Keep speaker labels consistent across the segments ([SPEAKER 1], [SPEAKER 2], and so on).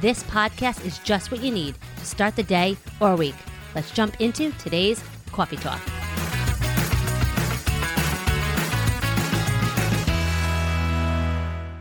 [SPEAKER 1] this podcast is just what you need to start the day or week. Let's jump into today's coffee talk.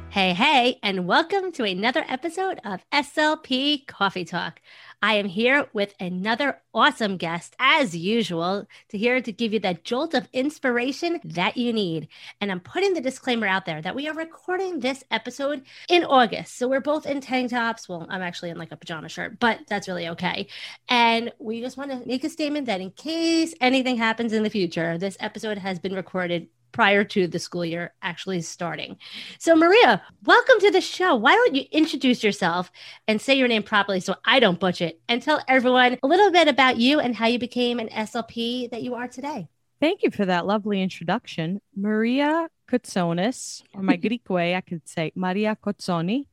[SPEAKER 1] Hey, hey, and welcome to another episode of SLP Coffee Talk. I am here with another awesome guest, as usual, to here to give you that jolt of inspiration that you need. And I'm putting the disclaimer out there that we are recording this episode in August. So we're both in tank tops. Well, I'm actually in like a pajama shirt, but that's really okay. And we just want to make a statement that in case anything happens in the future, this episode has been recorded prior to the school year actually starting. So, Maria, welcome to the show. Why don't you introduce yourself and say your name properly so I don't butcher it and tell everyone a little bit about you and how you became an SLP that you are today?
[SPEAKER 2] Thank you for that lovely introduction. Maria Kotsonis, or my Greek way, I could say Maria Kotsoni.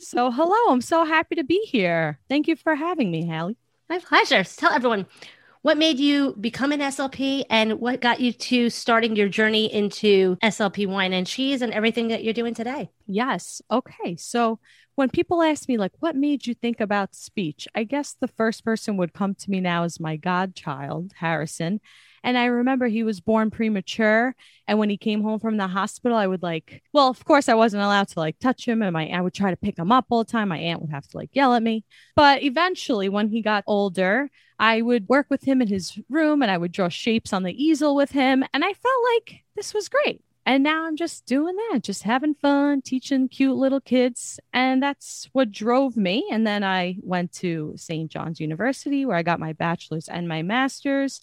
[SPEAKER 2] So, hello, I'm so happy to be here. Thank you for having me, Hallie.
[SPEAKER 1] My pleasure. So Tell everyone what made you become an SLP and what got you to starting your journey into SLP wine and cheese and everything that you're doing today?
[SPEAKER 2] Yes. Okay. So when people ask me, like, what made you think about speech? I guess the first person would come to me now is my godchild, Harrison. And I remember he was born premature. And when he came home from the hospital, I would like, well, of course, I wasn't allowed to like touch him. And my aunt would try to pick him up all the time. My aunt would have to like yell at me. But eventually, when he got older, I would work with him in his room and I would draw shapes on the easel with him. And I felt like this was great. And now I'm just doing that, just having fun, teaching cute little kids. And that's what drove me. And then I went to St. John's University where I got my bachelor's and my master's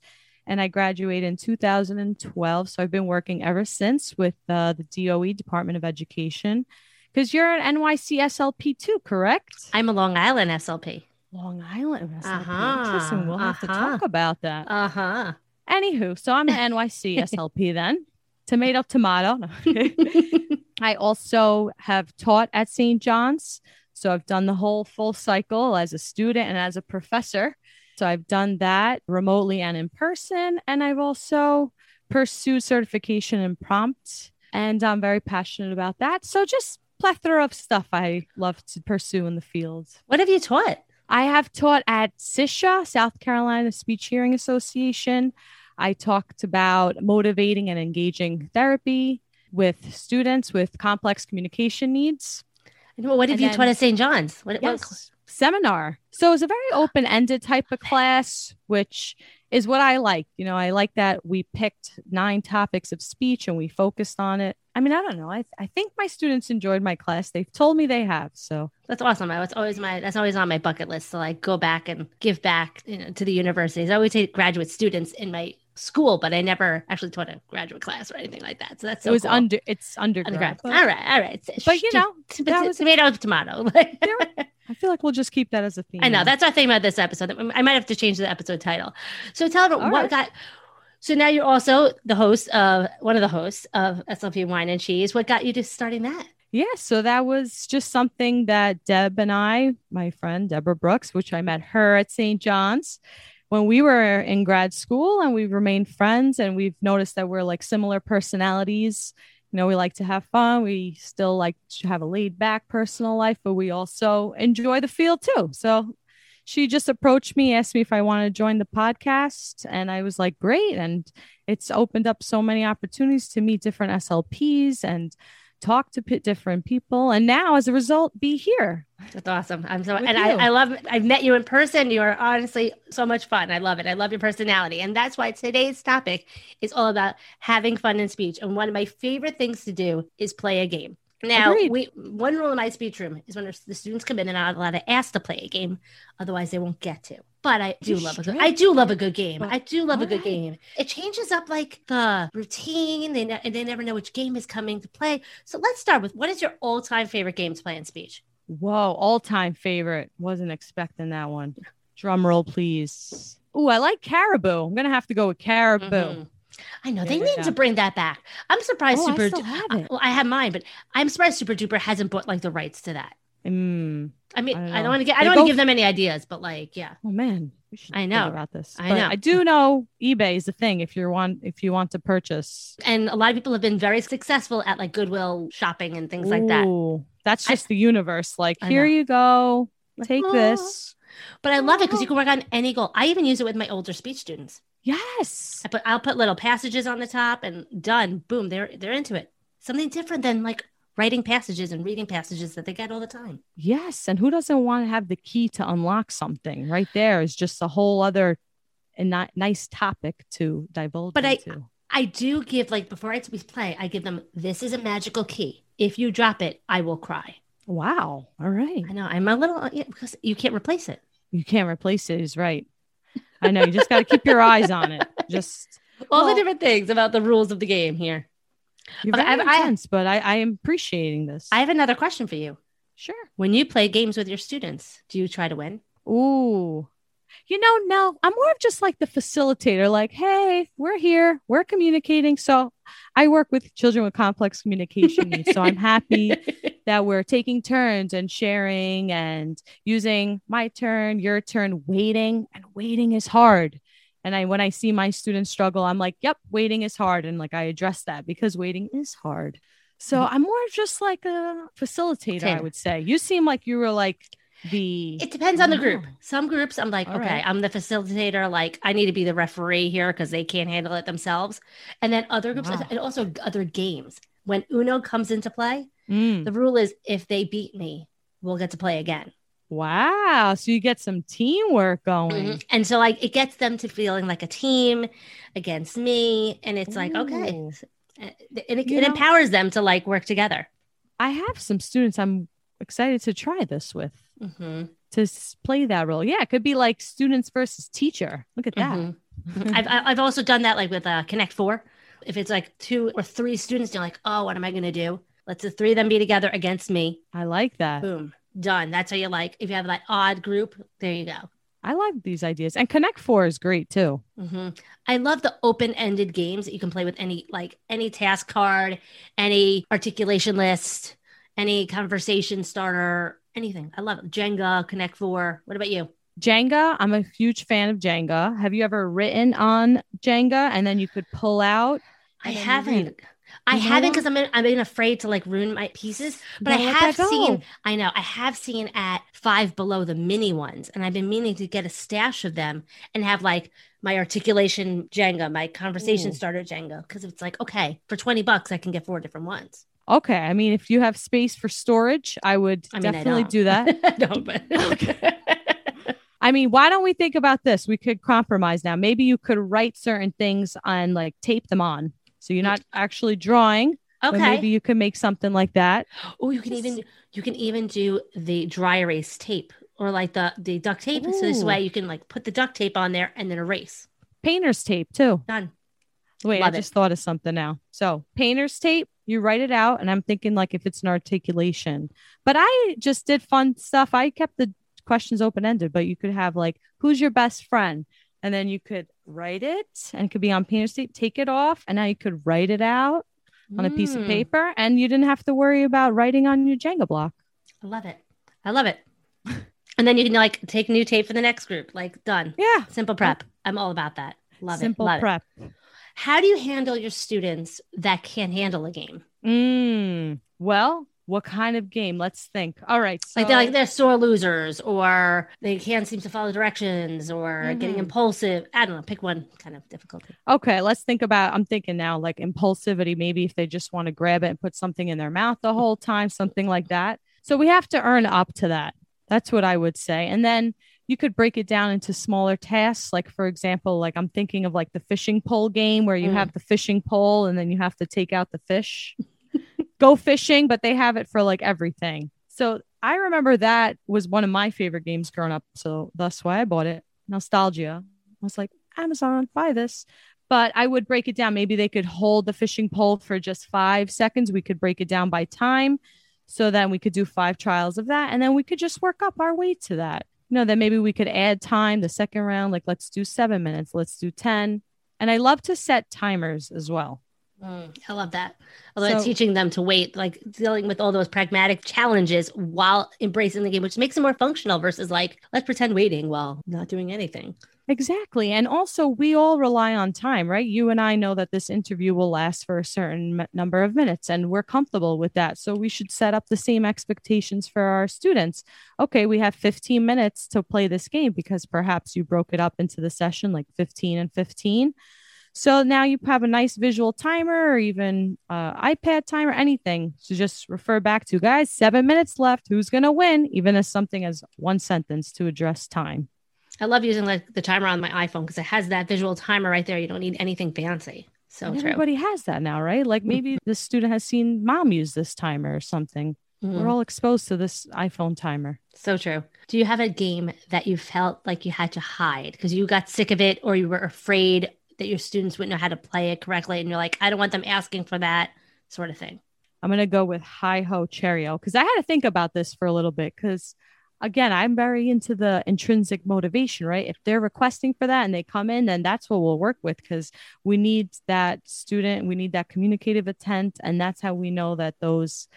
[SPEAKER 2] and I graduated in 2012. So I've been working ever since with uh, the DOE Department of Education. Because you're an NYC SLP too, correct?
[SPEAKER 1] I'm a Long Island SLP.
[SPEAKER 2] Long Island SLP. Uh-huh. We'll have uh-huh. to talk about that.
[SPEAKER 1] Uh huh.
[SPEAKER 2] Anywho, so I'm an NYC SLP then. Tomato, tomato. I also have taught at St. John's. So I've done the whole full cycle as a student and as a professor. So I've done that remotely and in person. And I've also pursued certification in prompt. And I'm very passionate about that. So just plethora of stuff I love to pursue in the field.
[SPEAKER 1] What have you taught?
[SPEAKER 2] I have taught at SISHA, South Carolina Speech Hearing Association. I talked about motivating and engaging therapy with students with complex communication needs.
[SPEAKER 1] And what have and you then, taught at St. John's? What,
[SPEAKER 2] yes? Seminar. So it's a very ah. open ended type of class, which is what I like. You know, I like that we picked nine topics of speech and we focused on it. I mean, I don't know. I, I think my students enjoyed my class. They've told me they have. So
[SPEAKER 1] that's awesome. That's always my that's always on my bucket list to like go back and give back you know, to the universities. I always take graduate students in my school, but I never actually taught a graduate class or anything like that. So that's so
[SPEAKER 2] it was
[SPEAKER 1] cool.
[SPEAKER 2] under it's undergrad.
[SPEAKER 1] undergrad.
[SPEAKER 2] but
[SPEAKER 1] all right, all right.
[SPEAKER 2] But, you know, that was-
[SPEAKER 1] tomato, tomato.
[SPEAKER 2] I feel like we'll just keep that as a theme.
[SPEAKER 1] I know that's our theme of this episode. I might have to change the episode title. So tell them
[SPEAKER 2] All
[SPEAKER 1] what
[SPEAKER 2] right.
[SPEAKER 1] got. So now you're also the host of one of the hosts of SLP Wine and Cheese. What got you to starting that?
[SPEAKER 2] Yeah, so that was just something that Deb and I, my friend Deborah Brooks, which I met her at St. John's when we were in grad school and we've remained friends and we've noticed that we're like similar personalities. You know, we like to have fun. We still like to have a laid back personal life, but we also enjoy the field too. So she just approached me, asked me if I wanted to join the podcast. And I was like, great. And it's opened up so many opportunities to meet different SLPs and talk to p- different people. And now, as a result, be here.
[SPEAKER 1] That's awesome. I'm so
[SPEAKER 2] With
[SPEAKER 1] and. I, I love I've met you in person. You are honestly so much fun. I love it. I love your personality. And that's why today's topic is all about having fun in speech. And one of my favorite things to do is play a game. Now,
[SPEAKER 2] Agreed.
[SPEAKER 1] we one rule in my speech room is when the students come in and I'm not allowed to ask to play a game, otherwise they won't get to. But I do
[SPEAKER 2] You're
[SPEAKER 1] love a good. I do love a good game. I do love a good
[SPEAKER 2] alright.
[SPEAKER 1] game. It changes up like the routine. They ne- and they never know which game is coming to play. So let's start with what is your all time favorite game to play in speech?
[SPEAKER 2] Whoa, all time favorite. Wasn't expecting that one. Drum roll, please. Ooh, I like Cariboo. I'm gonna have to go with Cariboo.
[SPEAKER 1] Mhm. I know they need to bring that back. I'm surprised
[SPEAKER 2] Oh, I
[SPEAKER 1] Super. I-
[SPEAKER 2] it.
[SPEAKER 1] well, I have mine, but I'm surprised Super Duper hasn't bought like the rights to that.
[SPEAKER 2] Mm.
[SPEAKER 1] I mean,
[SPEAKER 2] I
[SPEAKER 1] I
[SPEAKER 2] don't
[SPEAKER 1] want to get. I don't want to give them any ideas, but like, yeah,
[SPEAKER 2] Oh man, we should
[SPEAKER 1] I know.
[SPEAKER 2] about this.
[SPEAKER 1] I
[SPEAKER 2] But
[SPEAKER 1] know.
[SPEAKER 2] I do know eBay is the thing if you want if you want to purchase.
[SPEAKER 1] and a lot of people have been very successful at like Goodwill shopping and things like that.
[SPEAKER 2] Ooh, That's
[SPEAKER 1] I-
[SPEAKER 2] just the universe. Like
[SPEAKER 1] I
[SPEAKER 2] here
[SPEAKER 1] know.
[SPEAKER 2] you go, take this.
[SPEAKER 1] But I love it because you can work on any goal. I even use it with my older speech students.
[SPEAKER 2] Yes.
[SPEAKER 1] I put I'll put little passages on the top and done. Boom, they're they're into it. Something different than like writing passages and reading passages that they get all the time.
[SPEAKER 2] Yes. And who doesn't want to have the key to unlock something? Right there is just a whole other and not nice topic to divulge
[SPEAKER 1] But I-
[SPEAKER 2] into.
[SPEAKER 1] I do give like before I we play, I give them this is a magical key. If you drop it, I will cry.
[SPEAKER 2] wow. All right.
[SPEAKER 1] I know I'm a little yeah, because you can't replace it.
[SPEAKER 2] You can't replace it. Is right. I know. You just got to keep your eyes on it. Just
[SPEAKER 1] All
[SPEAKER 2] Well-
[SPEAKER 1] the different things about the rules of the game here.
[SPEAKER 2] you're
[SPEAKER 1] Okay,
[SPEAKER 2] very
[SPEAKER 1] I- I-
[SPEAKER 2] but I, I am appreciating this.
[SPEAKER 1] I have another question for you.
[SPEAKER 2] sure.
[SPEAKER 1] When you play games with your students, do you try to win?
[SPEAKER 2] Ooh. You know, no, I'm more of just like the facilitator, like, hey, we're here, we're communicating. So I work with children with complex communication needs. So I'm happy that we're taking turns and sharing and using my turn, your turn, waiting. And waiting is hard. And I when I see my students struggle, I'm like, yep, waiting is hard. And like I address that because waiting is hard. So mm-hmm. I'm more of just like a facilitator, I would say. You seem like you were like the
[SPEAKER 1] It depends on the group. Some groups, I'm like,
[SPEAKER 2] All
[SPEAKER 1] okay,
[SPEAKER 2] right.
[SPEAKER 1] I'm the facilitator. Like, I need to be the referee here because they can't handle it themselves. And then other groups,
[SPEAKER 2] Wow.
[SPEAKER 1] and also other games. When Uno comes into play,
[SPEAKER 2] Mm.
[SPEAKER 1] the rule is if they beat me, we'll get to play again.
[SPEAKER 2] Wow. So you get some teamwork going.
[SPEAKER 1] Mhm. And so, like, it gets them to feeling like a team against me. And it's like, okay. Uh, And it, it
[SPEAKER 2] know-
[SPEAKER 1] empowers them to like work together.
[SPEAKER 2] I have some students I'm excited to try this with
[SPEAKER 1] Mhm.
[SPEAKER 2] to play that role. Yeah, it could be like students versus teacher. Look at that.
[SPEAKER 1] Mhm. I've, I- I've also done that like with uh, Connect Four. If it's like two or three students, you're like, oh, what am I going to do? Let's the three of them be together against me.
[SPEAKER 2] I like that.
[SPEAKER 1] Boom, done. That's how you like. If you have that odd group, there you go.
[SPEAKER 2] I like these ideas. And Connect Four is great too.
[SPEAKER 1] hmm I love the open-ended games that you can play with any like any task card, any articulation list, any conversation starter, anything. I love it. Jenga, Connect Four. What about you?
[SPEAKER 2] Jenga, I'm a huge fan of Jenga. Have you ever written on Jenga and then you could pull out?
[SPEAKER 1] I
[SPEAKER 2] And then you read
[SPEAKER 1] haven't. I haven't because I'm in, I'm been afraid to like ruin my pieces. But I have seen, I know, I have seen at five below the mini ones, and I've been meaning to get a stash of them and have like my articulation Jenga, my conversation
[SPEAKER 2] Ooh.
[SPEAKER 1] starter Jenga, because it's like okay, for twenty bucks I can get four different ones.
[SPEAKER 2] Okay. I mean, if you have space for storage, I would
[SPEAKER 1] I mean,
[SPEAKER 2] definitely
[SPEAKER 1] I
[SPEAKER 2] do that.
[SPEAKER 1] no, but
[SPEAKER 2] I mean, why don't we think about this? We could compromise now. Maybe you could write certain things and like tape them on. So you're not actually drawing,
[SPEAKER 1] Okay.
[SPEAKER 2] maybe you could make something like that.
[SPEAKER 1] Oh, you can even you can even do the dry erase tape or like the the duct tape. So this way you can like put the duct tape on there and then erase.
[SPEAKER 2] Painter's tape too.
[SPEAKER 1] Done.
[SPEAKER 2] Wait,
[SPEAKER 1] Love
[SPEAKER 2] I
[SPEAKER 1] it.
[SPEAKER 2] just thought of something now. So painter's tape, you write it out, and I'm thinking like if it's an articulation. But I just did fun stuff. I kept the questions open ended, but you could have like, who's your best friend? And then you could write it and it could be on painter's tape, take it off, and now you could write it out on a piece of
[SPEAKER 1] Mm,
[SPEAKER 2] paper, and you didn't have to worry about writing on your Jenga block.
[SPEAKER 1] I love it. I love it. And then you can like take new tape for the next group. Like done.
[SPEAKER 2] Yeah.
[SPEAKER 1] Simple prep. I'm all about that. Love
[SPEAKER 2] Simple
[SPEAKER 1] it. Love it. How do you handle your students that can't handle a game?
[SPEAKER 2] Mm, well, what kind of game? Let's think. All right. So,
[SPEAKER 1] Like they're like they're sore losers, or they can't seem to follow directions, or getting
[SPEAKER 2] Mhm.
[SPEAKER 1] impulsive. I don't know. Pick one kind of difficulty.
[SPEAKER 2] Okay, let's think about. I'm thinking now, like impulsivity. Maybe if they just want to grab it and put something in their mouth the whole time, something like that. So we have to earn up to that. That's what I would say. And then you could break it down into smaller tasks. Like for example, like I'm thinking of like the fishing pole game where you
[SPEAKER 1] Mm.
[SPEAKER 2] have the fishing pole and then you have to take out the fish. Go fishing, but they have it for like everything. So I remember that was one of my favorite games growing up. So that's why I bought it. Nostalgia. I was like, Amazon, buy this but I would break it down. Maybe they could hold the fishing pole for just five seconds. We could break it down by time. So then we could do five trials of that. And then we could just work up our way to that. You know, then maybe we could add time the second round. Like, let's do seven minutes, let's do 10. And I love to set timers as well.
[SPEAKER 1] Mm, I love that. Although
[SPEAKER 2] So-
[SPEAKER 1] teaching them to wait, like dealing with all those pragmatic challenges while embracing the game, which makes it more functional versus like, let's pretend waiting while not doing anything.
[SPEAKER 2] Exactly. And also, we all rely on time, right? You and I know that this interview will last for a certain number of minutes, and we're comfortable with that. So, we should set up the same expectations for our students. Okay, we have 15 minutes to play this game because perhaps you broke it up into the session like 15 and 15. So now you have a nice visual timer or even uh, iPad timer, anything to just refer back to. Guys, seven minutes left. Who's going to win? Even as something as one sentence to address time.
[SPEAKER 1] I love using like the timer on my iPhone because it has that visual timer right there. You don't need anything fancy. So true.
[SPEAKER 2] everybody has that now, right? Like maybe the student has seen mom use this timer or something.
[SPEAKER 1] Mhm.
[SPEAKER 2] We're all exposed to this iPhone timer.
[SPEAKER 1] So true. Do you have a game that you felt like you had to hide because you got sick of it or you were afraid that your students wouldn't know how to play it correctly? And you're like, I don't want them asking for that sort of thing.
[SPEAKER 2] I'm going to go with Hi Ho Cherry-O because I had to think about this for a little bit because, again, I'm very into the intrinsic motivation, right? If they're requesting for that and they come in, then that's what we'll work with because we need that student, we need that communicative intent. And that's how we know that those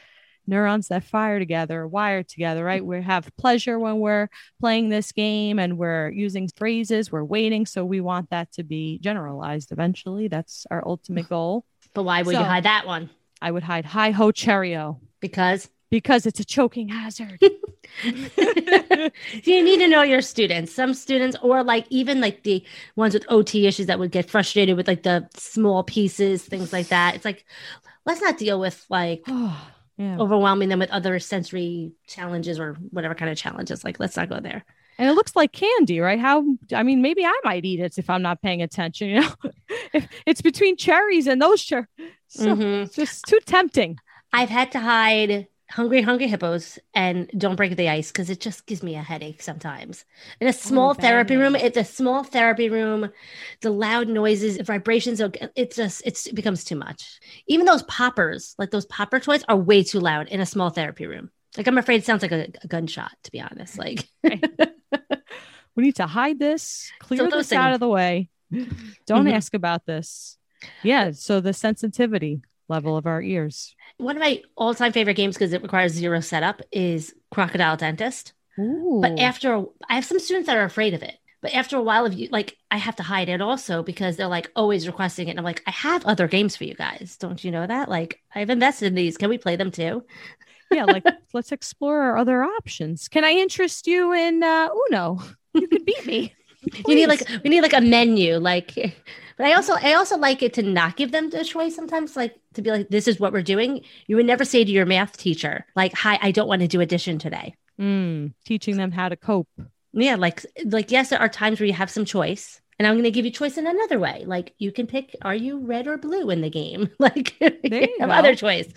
[SPEAKER 2] neurons that fire together are wired together, right? We have pleasure when we're playing this game and we're using phrases, we're waiting. So we want that to be generalized eventually. That's our ultimate goal.
[SPEAKER 1] But why would
[SPEAKER 2] So-
[SPEAKER 1] you hide that one?
[SPEAKER 2] I would hide Hi Ho Cherry-O
[SPEAKER 1] Because
[SPEAKER 2] because it's a choking hazard.
[SPEAKER 1] you need to know your students. Some students, or like even like the ones with OT issues that would get frustrated with like the small pieces, things like that. It's like, let's not deal with like
[SPEAKER 2] yeah.
[SPEAKER 1] overwhelming them with other sensory challenges or whatever kind of challenges. Like, let's not go there.
[SPEAKER 2] And it looks like candy, right? How I mean, maybe I might eat it if I'm not paying attention, you know. if it's between cherries and those cherries. So
[SPEAKER 1] Mhm.
[SPEAKER 2] it's just too tempting.
[SPEAKER 1] I've had to hide hungry, hungry hippos and don't break the ice because it just gives me a headache sometimes. In a small therapy room, it's a small therapy room, the loud noises, the vibrations, it just it's, it becomes too much. Even those poppers, like those popper toys, are way too loud in a small therapy room. Like I'm afraid it sounds like a, a gunshot, to be honest. Like
[SPEAKER 2] We need to hide this, clear
[SPEAKER 1] those
[SPEAKER 2] this out of the way. Don't
[SPEAKER 1] Mhm.
[SPEAKER 2] ask about this. Yeah. So the sensitivity level of our ears.
[SPEAKER 1] one of my all-time favorite games because it requires zero setup is Crocodile Dentist.
[SPEAKER 2] Ooh.
[SPEAKER 1] But after a- I have some students that are afraid of it. But after a while of you like I have to hide it also because they're like always requesting it. And I'm like, I have other games for you guys. Don't you know that? Like I've invested in these. Can we play them too?
[SPEAKER 2] yeah, like let's explore our other options. Can I interest you in uh, Uno? You could beat me.
[SPEAKER 1] You need like we need like a menu. Like but I also I also like it to not give them the choice sometimes, like to be like, this is what we're doing. You would never say to your math teacher, like, hi, I don't want to do addition today.
[SPEAKER 2] Mm, teaching them how to cope.
[SPEAKER 1] Yeah, like like yes, there are times where you have some choice And I'm going to give you choice in another way. Like you can pick, are you red or blue in the game? like
[SPEAKER 2] you
[SPEAKER 1] have
[SPEAKER 2] go.
[SPEAKER 1] other choice.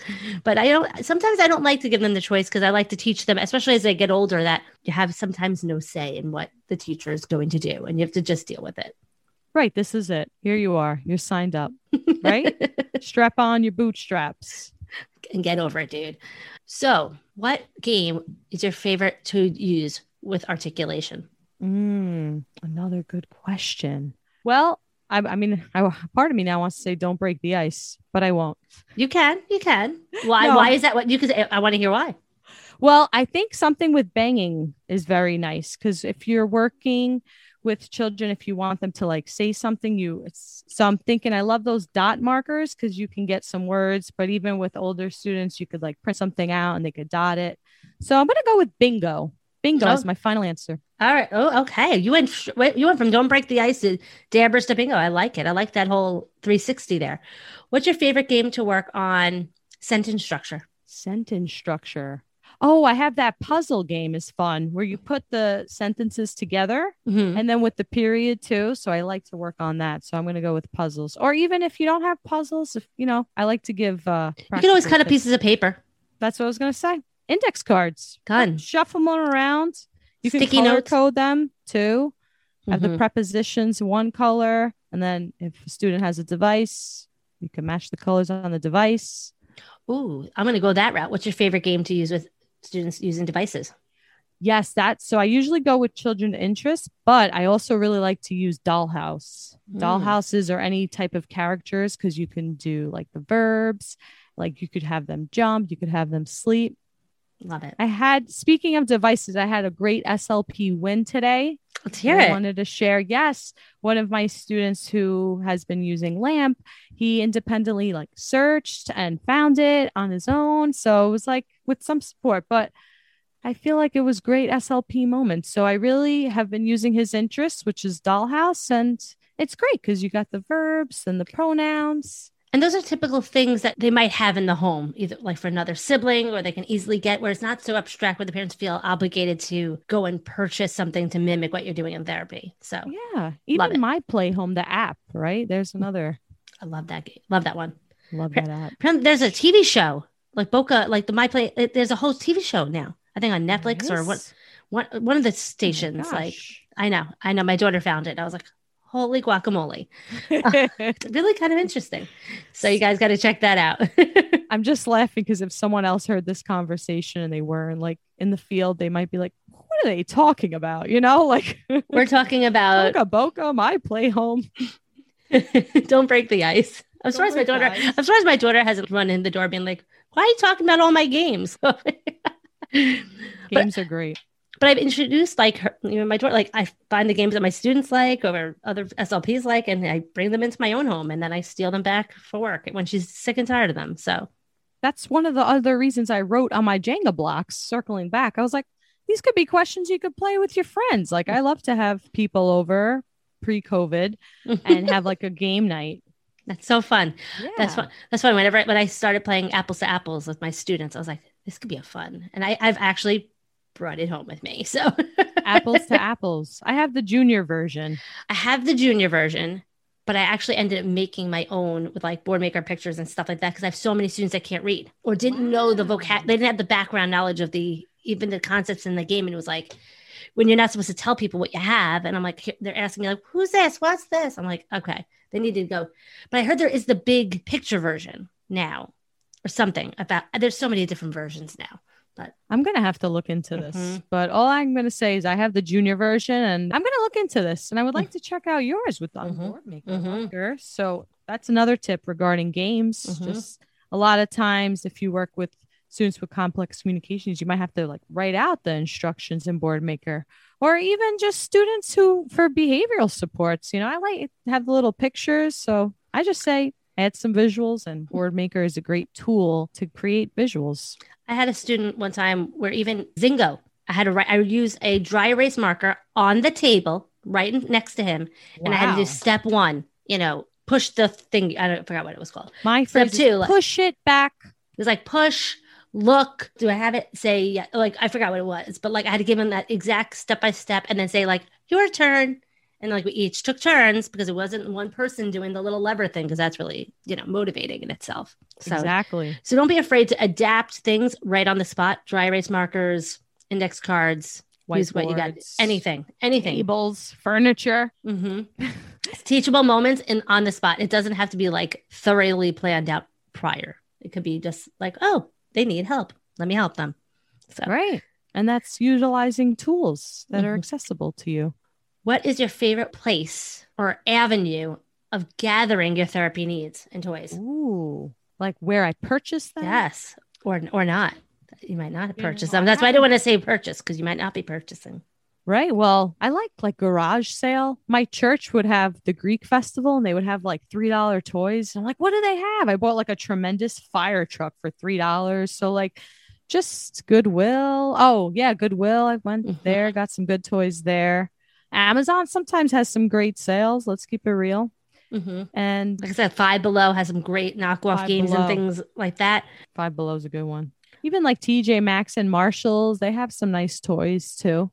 [SPEAKER 1] But I don't, sometimes I don't like to give them the choice because I like to teach them, especially as they get older, that you have sometimes no say in what the teacher is going to do and you have to just deal with it.
[SPEAKER 2] Right. This is it. Here you are. You're signed up. Right? Strap on your bootstraps.
[SPEAKER 1] and get over it, dude. So, what game is your favorite to use with articulation?
[SPEAKER 2] Mm, another good question. Well, I, I mean, I, part of me now wants to say don't break the ice, but I won't.
[SPEAKER 1] You can, you can. Why?
[SPEAKER 2] No.
[SPEAKER 1] Why is that? What you? Because I want to hear why.
[SPEAKER 2] Well, I think something with banging is very nice because if you're working with children, if you want them to like say something, you it's so I'm thinking I love those dot markers because you can get some words, but even with older students, you could like print something out and they could dot it. So I'm gonna go with bingo. Bingo
[SPEAKER 1] Oh.
[SPEAKER 2] is my final answer.
[SPEAKER 1] All right. Oh, okay. You went. You went from don't break the ice to dabbers to bingo. I like it. I like that whole 360 there. What's your favorite game to work on sentence structure?
[SPEAKER 2] Sentence structure. Oh, I have that puzzle game is fun where you put the sentences together
[SPEAKER 1] Mhm.
[SPEAKER 2] and then with the period too. So I like to work on that. So I'm going to go with puzzles. Or even if you don't have puzzles, if you know, I like to give uh
[SPEAKER 1] You can always cut up pieces of paper.
[SPEAKER 2] That's what I was going to say. Index cards.
[SPEAKER 1] Gun.
[SPEAKER 2] Shuffle them around. You can color
[SPEAKER 1] notes.
[SPEAKER 2] code them too. Have the
[SPEAKER 1] Mhm.
[SPEAKER 2] prepositions one color and then if a student has a device, you can match the colors on the device.
[SPEAKER 1] Ooh, I'm going to go that route. What's your favorite game to use with students using devices?
[SPEAKER 2] Yes, that's so I usually go with children interests, but I also really like to use dollhouse.
[SPEAKER 1] Mm.
[SPEAKER 2] Dollhouses or any type of characters because you can do like the verbs, like you could have them jump, you could have them sleep.
[SPEAKER 1] Love it.
[SPEAKER 2] I had speaking of devices, I had a great SLP win today.
[SPEAKER 1] Let's hear
[SPEAKER 2] I
[SPEAKER 1] it.
[SPEAKER 2] wanted to share. Yes, one of my students who has been using LAMP, he independently like searched and found it on his own. So it was like with some support, but I feel like it was great SLP moments. So I really have been using his interests, which is Dollhouse, and it's great because you got the verbs and the pronouns.
[SPEAKER 1] And those are typical things that they might have in the home, either like for another sibling or they can easily get where it's not so abstract where the parents feel obligated to go and purchase something to mimic what you're doing in therapy. So
[SPEAKER 2] Yeah, even my Play Home, the app, right? There's mm. another.
[SPEAKER 1] I love that game. Love that one.
[SPEAKER 2] Love that app.
[SPEAKER 1] There's a TV show like Boca, like the My Play. it- There's a whole TV show now. I think on Netflix or what
[SPEAKER 2] Yes.
[SPEAKER 1] one one of the
[SPEAKER 2] Oh
[SPEAKER 1] stations. like. I know, I know. My daughter found it. I was like, holy guacamole! It's ah, really kind of interesting. So you guys got to check that out.
[SPEAKER 2] I'm just laughing because if someone else heard this conversation and they weren't like in the field, they might be like, "What are they talking about?" You know, like
[SPEAKER 1] We're talking about
[SPEAKER 2] Toca Boca, my play home.
[SPEAKER 1] don't break the ice. I'm surprised my daughter.
[SPEAKER 2] ice.
[SPEAKER 1] I'm surprised my daughter hasn't run in the door being like, "Why are you talking about all my games?"
[SPEAKER 2] Games are great.
[SPEAKER 1] But I've introduced like her, you know, my daughter, like I find the games that my students like or other SLPs like, and I bring them into my own home and then I steal them back for work when she's sick and tired of them. So
[SPEAKER 2] That's one of the other reasons I wrote on my Jenga blocks. Circling back, I was like, these could be questions you could play with your friends. Like I love to have people over pre-COVID and have like a game night.
[SPEAKER 1] that's so fun.
[SPEAKER 2] Yeah.
[SPEAKER 1] That's fun. That's fun. Whenever when I started playing apples to apples with my students, I was like, this could be a fun. And I, I've actually brought it home with me. So
[SPEAKER 2] apples to apples. I have the junior version.
[SPEAKER 1] I have the junior version, but I actually ended up making my own with like board maker pictures and stuff like that because I have so many students that can't read or didn't know the vocab. They didn't have the background knowledge of the even the concepts in the game. And it was like when you're not supposed to tell people what you have, and I'm like, they're asking me like, "Who's this? What's this?" I'm like, okay, they need to go. But I heard there is the big picture version now, or something about. There's so many different versions now.
[SPEAKER 2] I'm gonna have to look into this,
[SPEAKER 1] Mhm.
[SPEAKER 2] but all I'm gonna say is I have the junior version, and I'm gonna look into this, and I would like to check out yours with the
[SPEAKER 1] Mhm.
[SPEAKER 2] board maker
[SPEAKER 1] Mhm.
[SPEAKER 2] marker. So that's another tip regarding games.
[SPEAKER 1] Mhm.
[SPEAKER 2] Just a lot of times, if you work with students with complex communications, you might have to like write out the instructions in board maker, or even just students who for behavioral supports. You know, I like have the little pictures, so I just say. Add some visuals, and Board Maker is a great tool to create visuals.
[SPEAKER 1] I had a student one time where even Zingo, I had to write, I would use a dry erase marker on the table right next to him, and I had to do step one. You know, push the thing. I don't I forgot what it was called.
[SPEAKER 2] My
[SPEAKER 1] Step two, like-
[SPEAKER 2] push it back.
[SPEAKER 1] It was like push, look. Do I have it? Say yeah, like I forgot what it was, but like I had to give him that exact step by step, and then say like your turn, And like we each took turns because it wasn't one person doing the little lever thing because that's really, you know, motivating in itself. So
[SPEAKER 2] exactly.
[SPEAKER 1] So don't be afraid to adapt things right on the spot. Dry erase markers, index cards, use what you got. Anything, anything.
[SPEAKER 2] Tables, furniture.
[SPEAKER 1] hmm Teachable moments and on the spot. It doesn't have to be like thoroughly planned out prior. It could be just like, oh, they need help. Let me help them. So,
[SPEAKER 2] Right. And that's utilizing tools that are
[SPEAKER 1] Mhm.
[SPEAKER 2] accessible to you.
[SPEAKER 1] What is your favorite place or avenue of gathering your therapy needs and toys?
[SPEAKER 2] Ooh. Like where I purchased them?
[SPEAKER 1] Yes, or or not. You might not have
[SPEAKER 2] You know,
[SPEAKER 1] purchased
[SPEAKER 2] I
[SPEAKER 1] them. That's why I don't want to say purchase because you might not be purchasing.
[SPEAKER 2] Right. Well, I like like garage sale. My church would have the Greek festival and they would have like $3 toys. I'm like, what do they have? I bought like a tremendous fire truck for $3. So like just Goodwill. Oh, yeah, Goodwill. I went
[SPEAKER 1] Mhm.
[SPEAKER 2] there, got some good toys there. Amazon sometimes has some great sales. Let's keep it real.
[SPEAKER 1] hmm
[SPEAKER 2] And
[SPEAKER 1] Like I said, Five Below has some great knockoff
[SPEAKER 2] Five
[SPEAKER 1] games
[SPEAKER 2] Below.
[SPEAKER 1] and things like that.
[SPEAKER 2] Five Below is a good one. Even like TJ Maxx and Marshalls, they have some nice toys too.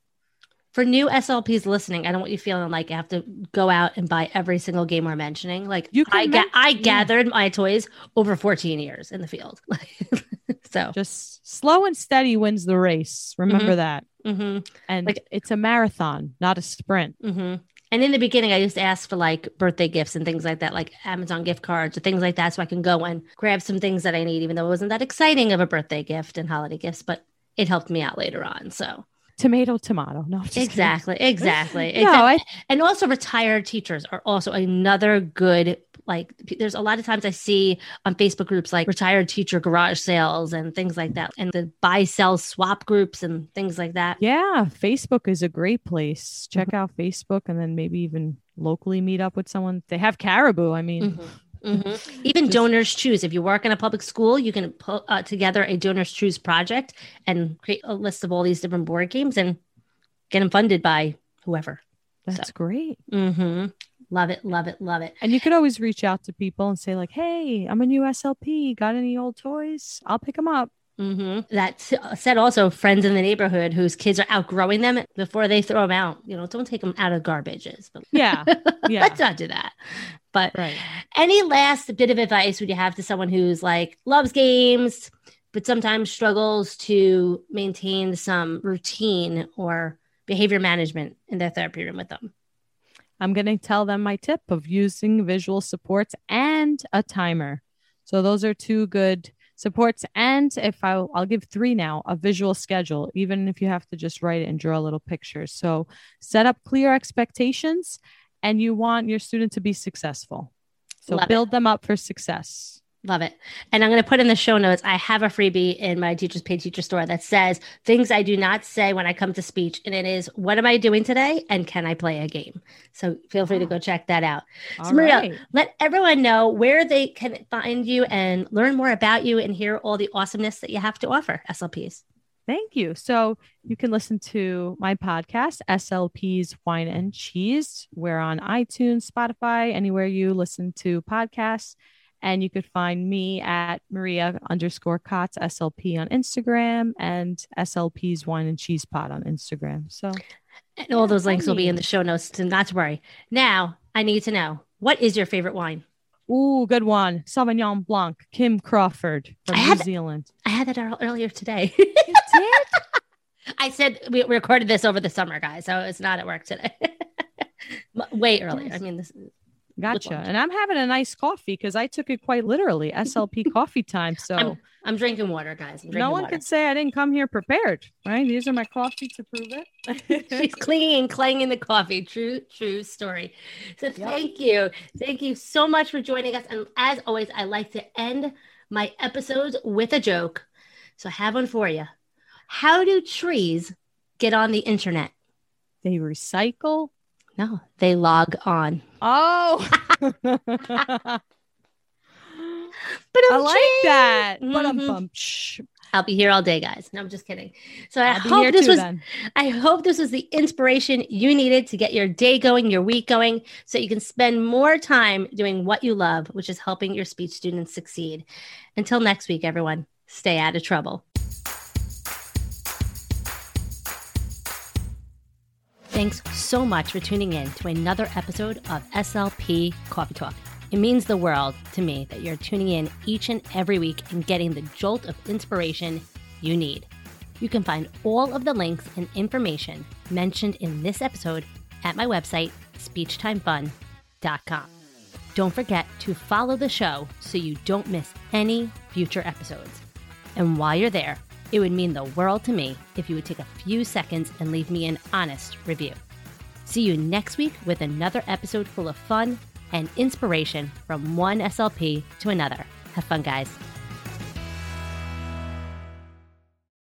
[SPEAKER 1] For new SLPs listening, I don't want you feeling like you have to go out and buy every single game we're mentioning. Like
[SPEAKER 2] You
[SPEAKER 1] I, ga- I
[SPEAKER 2] yeah.
[SPEAKER 1] gathered my toys over 14 years in the field. so,
[SPEAKER 2] Just slow and steady wins the race. Remember that.
[SPEAKER 1] mhm.
[SPEAKER 2] And
[SPEAKER 1] Like-
[SPEAKER 2] it's a marathon, not a sprint.
[SPEAKER 1] hmm And in the beginning, I used to ask for like birthday gifts and things like that, like Amazon gift cards or things like that, so I can go and grab some things that I need, even though it wasn't that exciting of a birthday gift and holiday gifts, but it helped me out later on. So
[SPEAKER 2] Tomato, tomato. No, just kidding.
[SPEAKER 1] exactly, exactly.
[SPEAKER 2] No,
[SPEAKER 1] Exact-
[SPEAKER 2] I,
[SPEAKER 1] and also retired teachers are also another good like there's a lot of times i see on facebook groups like retired teacher garage sales and things like that and the buy sell swap groups and things like that
[SPEAKER 2] yeah, Facebook is a great place. Check out Facebook and then maybe even locally meet up with someone. They have Cariboo. I mean,
[SPEAKER 1] Mhm. Mhm. Even donors choose. If you work in a public school, you can put uh, together a donors choose project and create a list of all these different board games and get them funded by whoever.
[SPEAKER 2] that's great.
[SPEAKER 1] hmm Love it, love it, love it.
[SPEAKER 2] And you could always reach out to people and say, like, hey, I'm a new SLP. Got any old toys? I'll pick them up.
[SPEAKER 1] Hmm That s- said, also friends in the neighborhood whose kids are outgrowing them before they throw them out. You know, don't take them out of garbages. But
[SPEAKER 2] Yeah. Yeah.
[SPEAKER 1] let's not do that. But
[SPEAKER 2] right.
[SPEAKER 1] any last bit of advice would you have to someone who's like loves games but sometimes struggles to maintain some routine or behavior management in their therapy room with them
[SPEAKER 2] I'm going to tell them my tip of using visual supports and a timer. So those are two good supports. And if I, I'll give three now, a visual schedule, even if you have to just write it and draw a little pictures. So set up clear expectations and you want your student to be successful. So
[SPEAKER 1] Love it.
[SPEAKER 2] build them up for success.
[SPEAKER 1] Love it and i'm going to put in the show notes i have a freebie in my teachers pay teacher store that says things i do not say when i come to speech and it is what am i doing today and can i play a game so feel free to go ah. check that out
[SPEAKER 2] All
[SPEAKER 1] Maria,
[SPEAKER 2] right.
[SPEAKER 1] let everyone know where they can find you and learn more about you and hear all the awesomeness that you have to offer slps
[SPEAKER 2] Thank you. So you can listen to my podcast, SLP's Wine and Cheese. We're on iTunes, Spotify, anywhere you listen to podcasts. And you could find me at Maria underscore Kotz SLP on Instagram and SLP's Wine and Cheese Pod on Instagram. So
[SPEAKER 1] And all those links will be in the show notes, so not to worry. Now, I need to know what is your favorite wine?
[SPEAKER 2] Ooh, good one. Sauvignon Blanc, Kim Crawford from
[SPEAKER 1] I
[SPEAKER 2] New
[SPEAKER 1] had-
[SPEAKER 2] Zealand.
[SPEAKER 1] I had that earlier today.
[SPEAKER 2] You did?
[SPEAKER 1] I said we recorded this over the summer, guys, so it's not at work today. Way earlier. I mean, this.
[SPEAKER 2] Gotcha. And I'm having a nice coffee because I took it quite literally. SLP coffee time. So
[SPEAKER 1] I'm, I'm drinking water, guys. I'm drinking
[SPEAKER 2] no one
[SPEAKER 1] water.
[SPEAKER 2] could say I didn't come here prepared, right? These are my coffee to prove it.
[SPEAKER 1] She's clinging and clanging the coffee. True, true story. So thank you. Thank you so much for joining us. And as always, I like to end my episodes with a joke. So I have one for you. How do trees get on the internet?
[SPEAKER 2] they recycle.
[SPEAKER 1] No, they log on.
[SPEAKER 2] Oh,
[SPEAKER 1] but I
[SPEAKER 2] like that. But I'm
[SPEAKER 1] Mhm.
[SPEAKER 2] bummed.
[SPEAKER 1] I'll be here all day, guys. No, I'm just kidding. So I hope this
[SPEAKER 2] too
[SPEAKER 1] was
[SPEAKER 2] then.
[SPEAKER 1] I hope this was the inspiration you needed to get your day going, your week going, so you can spend more time doing what you love, which is helping your speech students succeed. Until next week, everyone, stay out of trouble. Thanks so much for tuning in to another episode of SLP Coffee Talk. It means the world to me that you're tuning in each and every week and getting the jolt of inspiration you need. You can find all of the links and information mentioned in this episode at my website, speechtimefun.com. Don't forget to follow the show so you don't miss any future episodes. And while you're there, it would mean the world to me if you would take a few seconds and leave me an honest review. See you next week with another episode full of fun and inspiration from one SLP to another. Have fun, guys.